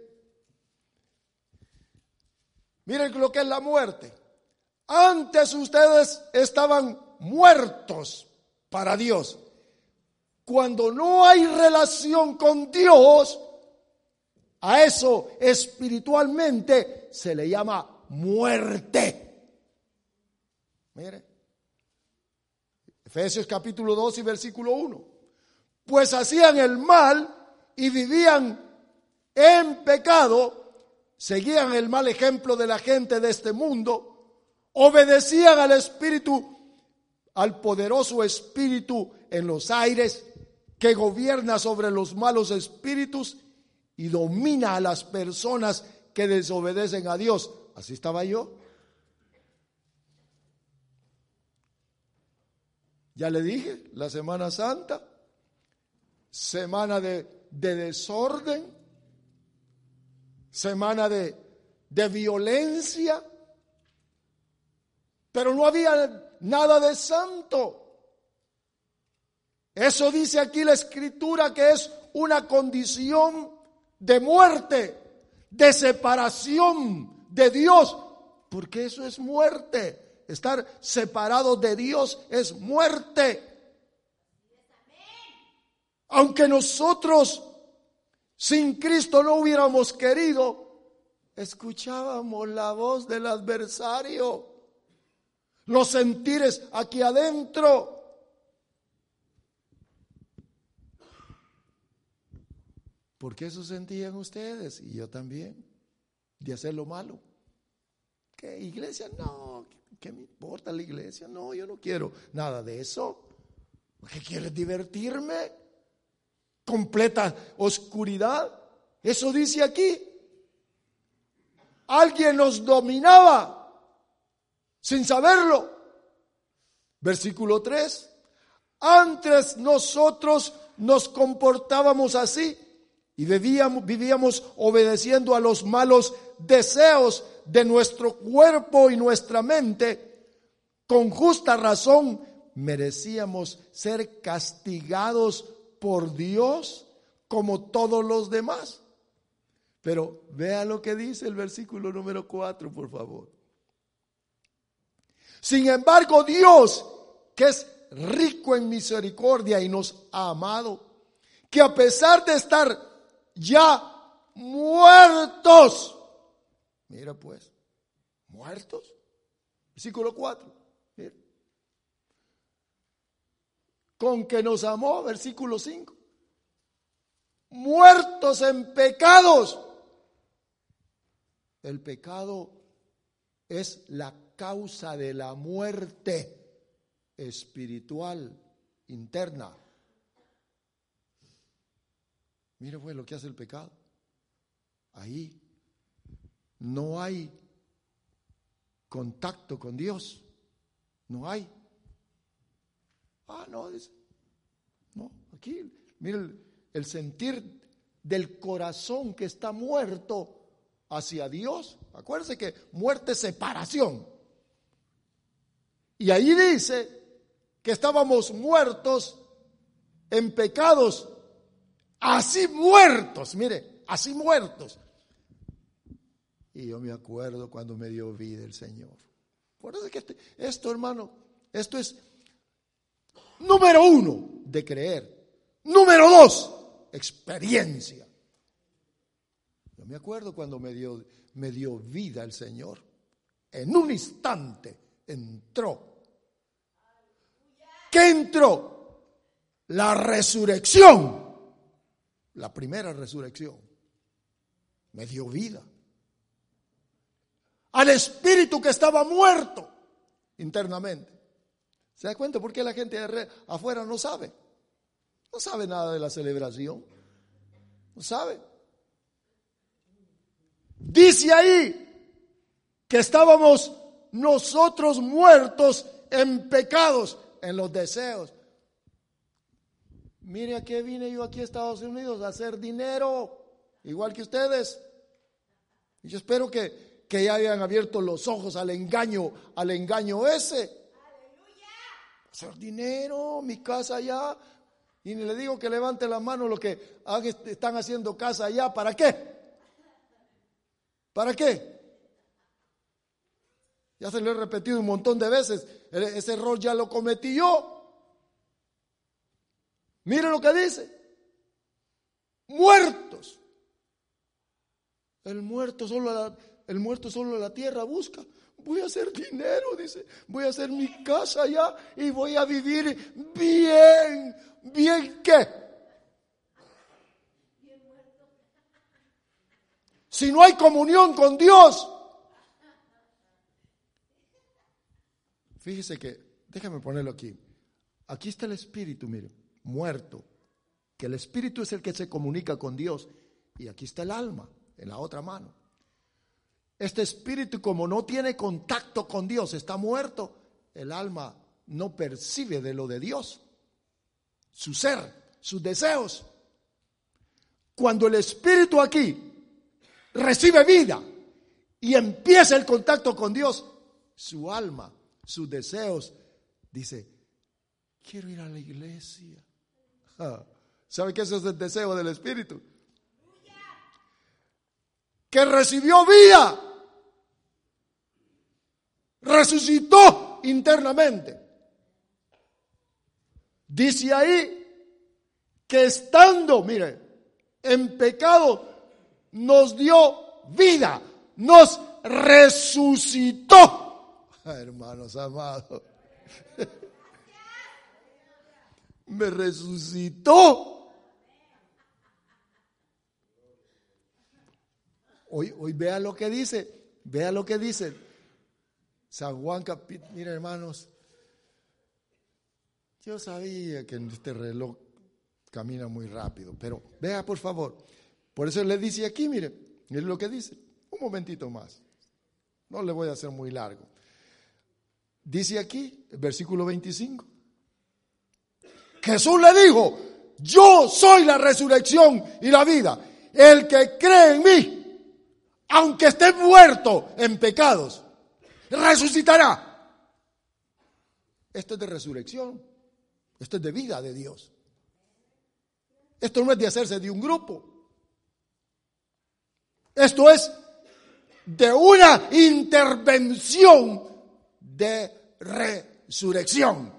miren lo que es la muerte. Antes ustedes estaban muertos para Dios. Cuando no hay relación con Dios, a eso espiritualmente se le llama muerte. Mire, Efesios capítulo 2 y versículo 1. Pues hacían el mal y vivían en pecado, seguían el mal ejemplo de la gente de este mundo, obedecían al Espíritu, al poderoso Espíritu en los aires que gobierna sobre los malos espíritus y domina a las personas que desobedecen a Dios. Así estaba yo. Ya le dije, la Semana Santa, semana de, desorden, semana de, de violencia, pero no había nada de santo. Eso dice aquí la escritura que es una condición de muerte, de separación de Dios, porque eso es muerte. Estar separado de Dios es muerte. Aunque nosotros sin Cristo no hubiéramos querido, escuchábamos la voz del adversario, los sentires aquí adentro. Porque eso sentían ustedes y yo también, de hacer lo malo. ¿Qué iglesia? No, ¿qué me importa la iglesia? No, yo no quiero nada de eso. ¿Qué quieres divertirme? Completa oscuridad. Eso dice aquí. Alguien nos dominaba sin saberlo. Versículo 3. Antes nosotros nos comportábamos así y vivíamos, vivíamos obedeciendo a los malos deseos de nuestro cuerpo y nuestra mente, con justa razón merecíamos ser castigados por Dios como todos los demás. Pero vea lo que dice el versículo número 4, por favor. Sin embargo, Dios, que es rico en misericordia y nos ha amado, que a pesar de estar ya muertos. Mira pues, muertos. Versículo 4. Con que nos amó, versículo 5. Muertos en pecados. El pecado es la causa de la muerte espiritual interna. Mira pues lo que hace el pecado. Ahí no hay contacto con Dios. No hay. Ah, no, dice. No, aquí, mira el, sentir del corazón que está muerto hacia Dios. Acuérdense que muerte es separación. Y ahí dice que estábamos muertos en pecados así muertos, mire, así muertos. Y yo me acuerdo cuando me dio vida el Señor. Por eso que este, esto, hermano, esto es número uno de creer. Número dos, experiencia. Yo me acuerdo cuando me dio, me dio vida el Señor. En un instante entró. ¿Qué entró? La resurrección la primera resurrección, me dio vida. Al espíritu que estaba muerto internamente. ¿Se da cuenta por qué la gente afuera no sabe? No sabe nada de la celebración. No sabe. Dice ahí que estábamos nosotros muertos en pecados, en los deseos, Mire a qué vine yo aquí a Estados Unidos a hacer dinero, igual que ustedes. Y yo espero que, que ya hayan abierto los ojos al engaño, al engaño ese. Hacer dinero, mi casa allá. Y ni le digo que levante la mano lo que están haciendo casa allá. ¿Para qué? ¿Para qué? Ya se lo he repetido un montón de veces. E-, ese error ya lo cometí yo. Mire lo que dice. Muertos. El muerto solo la, el muerto solo la tierra busca. Voy a hacer dinero, dice. Voy a hacer mi casa allá y voy a vivir bien. ¿Bien qué? si no hay comunión con Dios. Fíjese que, déjame ponerlo aquí. Aquí está el espíritu, mire, muerto. Que el espíritu es el que se comunica con Dios. Y aquí está el alma, en la otra mano. Este espíritu, como no tiene contacto con Dios, está muerto. El alma no percibe de lo de Dios, su ser, sus deseos. Cuando el espíritu aquí recibe vida y empieza el contacto con Dios, su alma, sus deseos, dice, quiero ir a la iglesia. ¿Sabe qué es el deseo del espíritu? Que recibió vida, resucitó internamente. Dice ahí que estando, mire, en pecado, nos dio vida, nos resucitó. Hermanos amados, me resucitó. Hoy, vea lo que dice, vea lo que dice. San Juan capítulo, mira hermanos, yo sabía que este reloj camina muy rápido, pero vea por favor. Por eso le dice aquí, mire, es lo que dice. Un momentito más. No le voy a hacer muy largo. Dice aquí, versículo 25. Jesús le dijo, yo soy la resurrección y la vida. El que cree en mí, aunque esté muerto en pecados, resucitará. Esto es de resurrección. Esto es de vida de Dios. Esto no es de hacerse de un grupo. Esto es de una intervención de resurrección.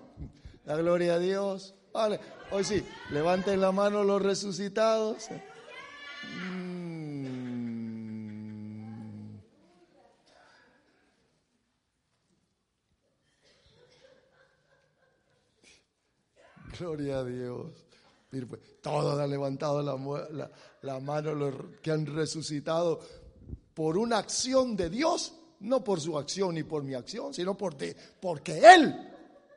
La gloria a Dios. Vale. Hoy sí, levanten la mano los resucitados. Gloria a Dios. Pues, todos han levantado la, mano los que han resucitado por una acción de Dios, no por su acción ni por mi acción, sino porque, porque Él,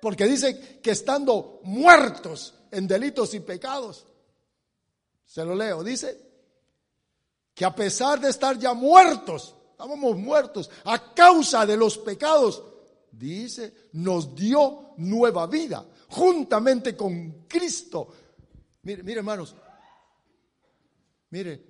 porque dice que estando muertos en delitos y pecados, se lo leo, dice que a pesar de estar ya muertos, estábamos muertos a causa de los pecados, dice, nos dio nueva vida juntamente con Cristo Mire, mire hermanos, mire,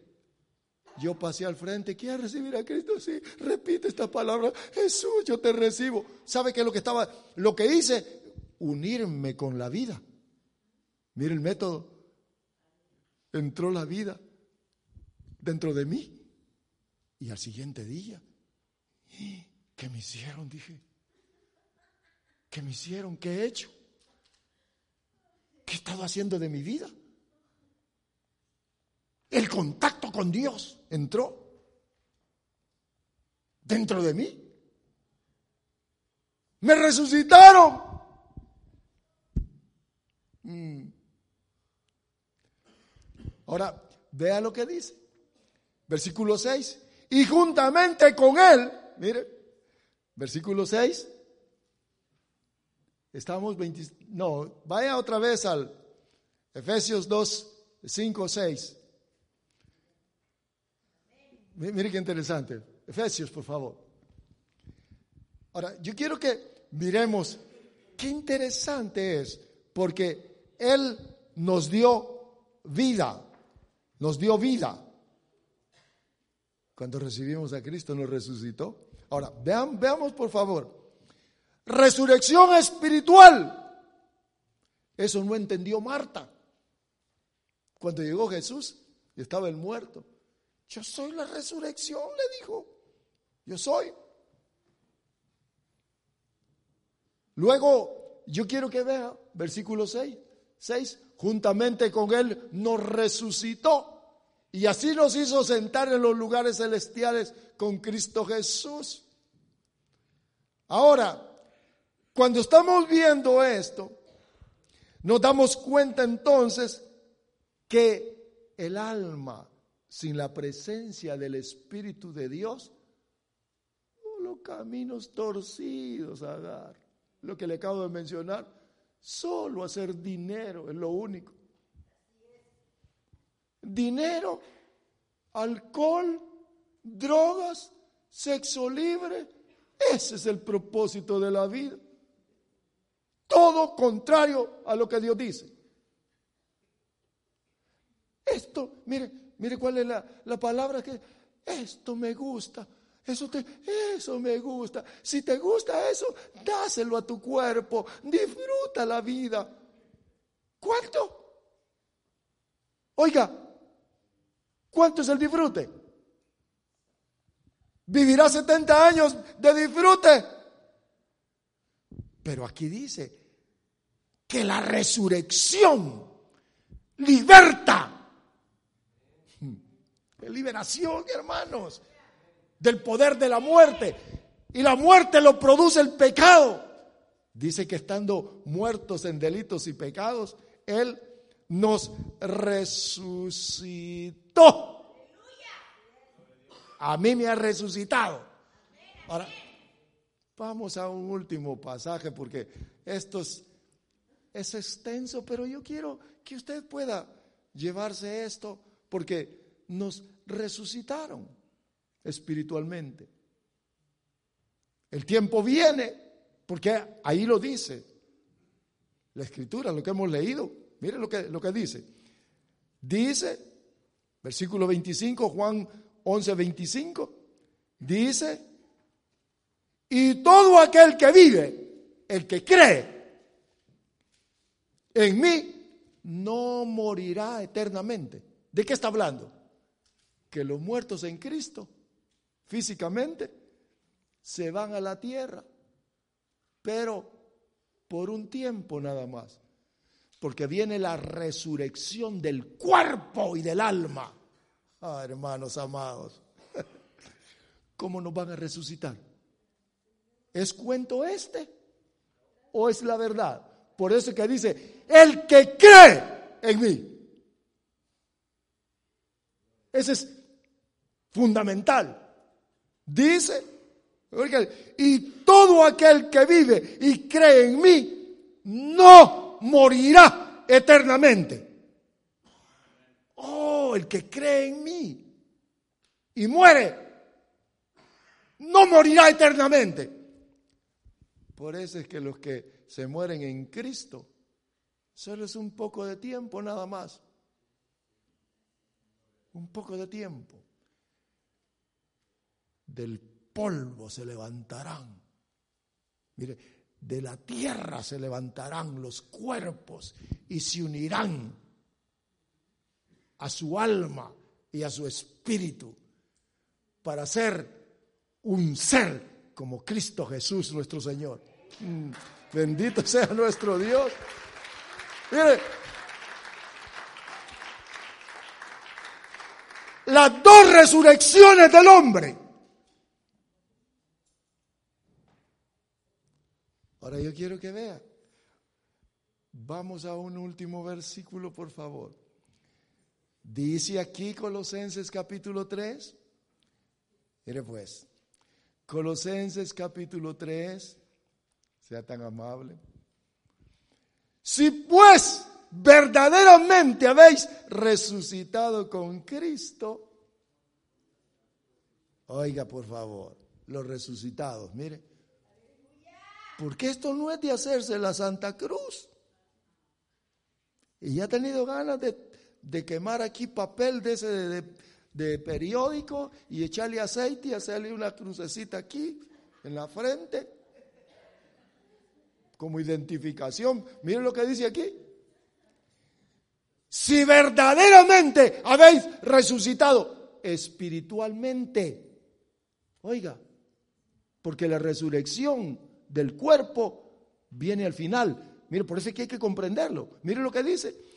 yo pasé al frente, ¿quiere recibir a Cristo? Sí, repite esta palabra, Jesús, yo te recibo. ¿Sabe qué es lo que estaba? Lo que hice, unirme con la vida. Mire el método. Entró la vida dentro de mí. Y al siguiente día, ¿qué me hicieron? Dije, ¿qué me hicieron? ¿Qué he hecho? ¿Qué he estado haciendo de mi vida? El contacto con Dios entró dentro de mí. Me resucitaron. Mm. Ahora, vea lo que dice. Versículo 6. Y juntamente con él, mire, versículo 6. Estamos 20, no, vaya otra vez al Efesios 2, 5, 6. Mire qué interesante. Efesios, por favor. Ahora, yo quiero que miremos qué interesante es, porque Él nos dio vida, nos dio vida. Cuando recibimos a Cristo nos resucitó. Ahora, vean, veamos por favor. Resurrección espiritual. Eso no entendió Marta. Cuando llegó Jesús, estaba el muerto. Yo soy la resurrección, le dijo. Yo soy. Luego, yo quiero que vea, versículo 6, 6, juntamente con él nos resucitó y así nos hizo sentar en los lugares celestiales con Cristo Jesús. Ahora, cuando estamos viendo esto, nos damos cuenta entonces que el alma sin la presencia del Espíritu de Dios, los caminos torcidos a dar. Lo que le acabo de mencionar, solo hacer dinero es lo único. Dinero, alcohol, drogas, sexo libre, ese es el propósito de la vida. Todo contrario a lo que Dios dice. Esto, mire, mire cuál es la, palabra que esto me gusta. Eso, te, eso me gusta. Si te gusta eso, dáselo a tu cuerpo. Disfruta la vida. ¿Cuánto? Oiga, ¿cuánto es el disfrute? Vivirá 70 años de disfrute. Pero aquí dice que la resurrección liberta. liberación, hermanos, del poder de la muerte. Y la muerte lo produce el pecado. Dice que estando muertos en delitos y pecados, Él nos resucitó a mí me ha resucitado. Ahora, vamos a un último pasaje porque esto es, extenso, pero yo quiero que usted pueda llevarse esto porque nos resucitaron espiritualmente. El tiempo viene, porque ahí lo dice la escritura, lo que hemos leído. Miren lo que, lo que dice. Dice, versículo 25, Juan 11:25, dice, y todo aquel que vive, el que cree en mí, no morirá eternamente. ¿De qué está hablando? Que los muertos en Cristo, físicamente, se van a la tierra, pero por un tiempo nada más, porque viene la resurrección del cuerpo y del alma. Ah, hermanos amados, ¿cómo nos van a resucitar? ¿Es cuento este o es la verdad? Por eso que dice, el que cree en mí. Ese es fundamental. Dice, y todo aquel que vive y cree en mí no morirá eternamente el que cree en mí y muere, no morirá eternamente. Por eso es que los que se mueren en Cristo, solo es un poco de tiempo nada más. Un poco de tiempo. Del polvo se levantarán. Mire, de la tierra se levantarán los cuerpos y se unirán a su alma y a su espíritu para ser un ser como Cristo Jesús nuestro Señor. Mm, bendito sea nuestro Dios. Mire, las dos resurrecciones del hombre. Ahora yo quiero que vea. Vamos a un último versículo, por favor. Dice aquí Colosenses capítulo 3. Mire pues, Colosenses capítulo 3, sea tan amable. Si pues verdaderamente habéis resucitado con Cristo, oiga por favor, los resucitados, mire, porque esto no es de hacerse la Santa Cruz. Y ya ha tenido ganas de de quemar aquí papel de ese de, periódico y echarle aceite y hacerle una crucecita aquí en la frente como identificación. Miren lo que dice aquí. Si verdaderamente habéis resucitado espiritualmente, oiga, porque la resurrección del cuerpo viene al final. Mire, por eso es que hay que comprenderlo. Mire lo que dice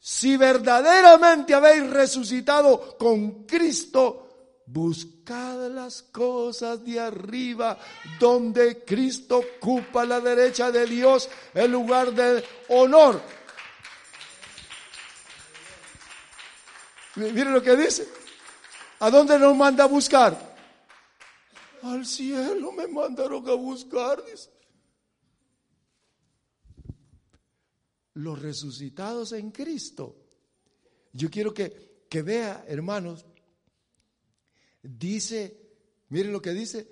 si verdaderamente habéis resucitado con Cristo, buscad las cosas de arriba, donde Cristo ocupa la derecha de Dios, el lugar de honor. Miren lo que dice. ¿A dónde nos manda a buscar? Al cielo me mandaron a buscar, dice. Los resucitados en Cristo. Yo quiero que, que vea, hermanos, dice, miren lo que dice,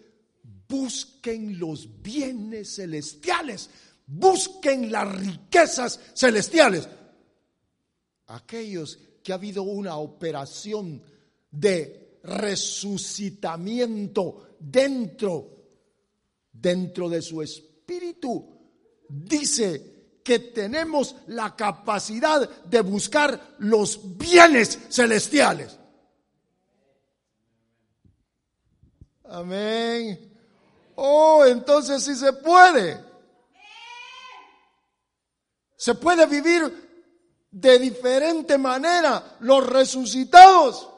busquen los bienes celestiales, busquen las riquezas celestiales. Aquellos que ha habido una operación de resucitamiento dentro, dentro de su espíritu, dice que tenemos la capacidad de buscar los bienes celestiales. Amén. Oh, entonces sí se puede. Se puede vivir de diferente manera los resucitados.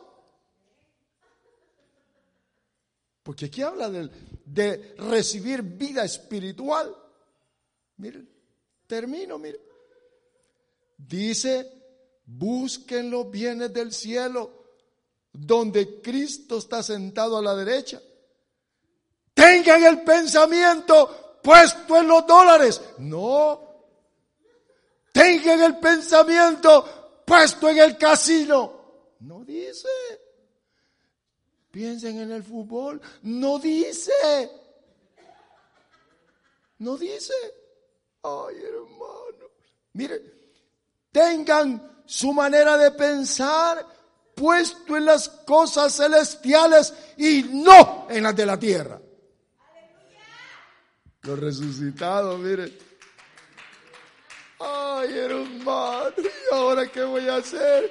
Porque aquí habla de, de recibir vida espiritual. Miren, termino, miren. Dice, busquen los bienes del cielo, donde Cristo está sentado a la derecha. Tengan el pensamiento puesto en los dólares. No. Tengan el pensamiento puesto en el casino. No dice. Piensen en el fútbol. No dice. No dice. Ay, hermano. Mire, tengan su manera de pensar puesto en las cosas celestiales y no en las de la tierra. Los resucitados, mire. Ay, hermano, ¿y ahora qué voy a hacer?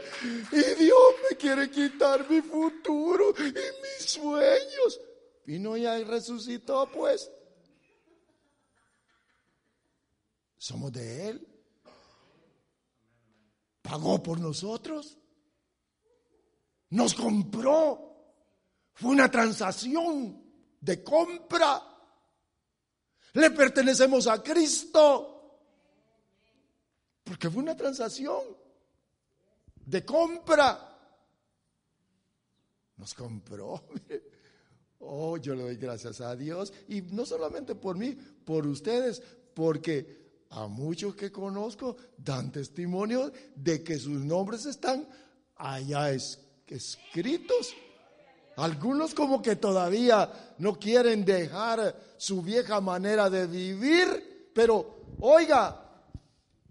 Y Dios me quiere quitar mi futuro y mis sueños. Vino ya y resucitó, pues. Somos de Él. Pagó por nosotros. Nos compró. Fue una transacción de compra. Le pertenecemos a Cristo. Porque fue una transacción de compra. Nos compró. Oh, yo le doy gracias a Dios. Y no solamente por mí, por ustedes, porque a muchos que conozco dan testimonio de que sus nombres están allá escritos. Algunos como que todavía no quieren dejar su vieja manera de vivir, pero oiga,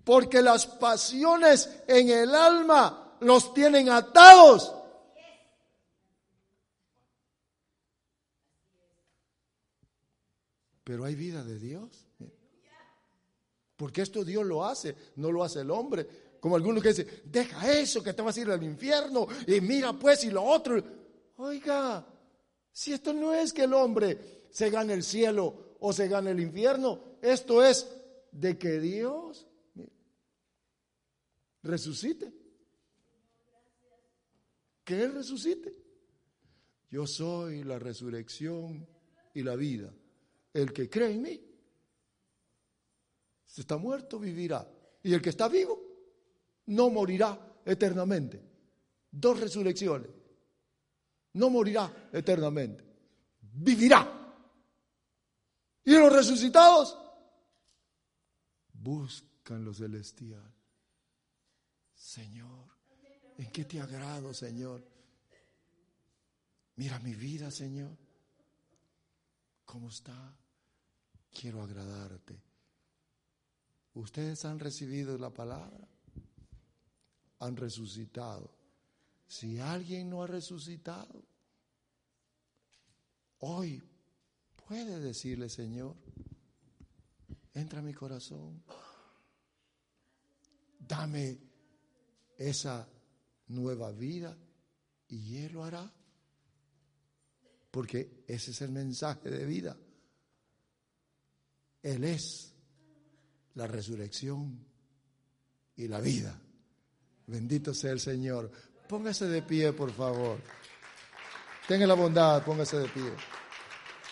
porque las pasiones en el alma los tienen atados. Pero hay vida de Dios. Porque esto Dios lo hace, no lo hace el hombre. Como algunos que dicen, deja eso que te vas a ir al infierno y mira pues y lo otro. Oiga, si esto no es que el hombre se gane el cielo o se gane el infierno, esto es de que Dios resucite. Que Él resucite. Yo soy la resurrección y la vida. El que cree en mí, si está muerto, vivirá. Y el que está vivo, no morirá eternamente. Dos resurrecciones. No morirá eternamente. Vivirá. Y los resucitados buscan lo celestial. Señor, ¿en qué te agrado, Señor? Mira mi vida, Señor. ¿Cómo está? Quiero agradarte. Ustedes han recibido la palabra, han resucitado. Si alguien no ha resucitado, hoy puede decirle, Señor, entra a mi corazón, dame esa nueva vida y Él lo hará. Porque ese es el mensaje de vida. Él es la resurrección y la vida. Bendito sea el Señor. Póngase de pie, por favor. Tenga la bondad, póngase de pie.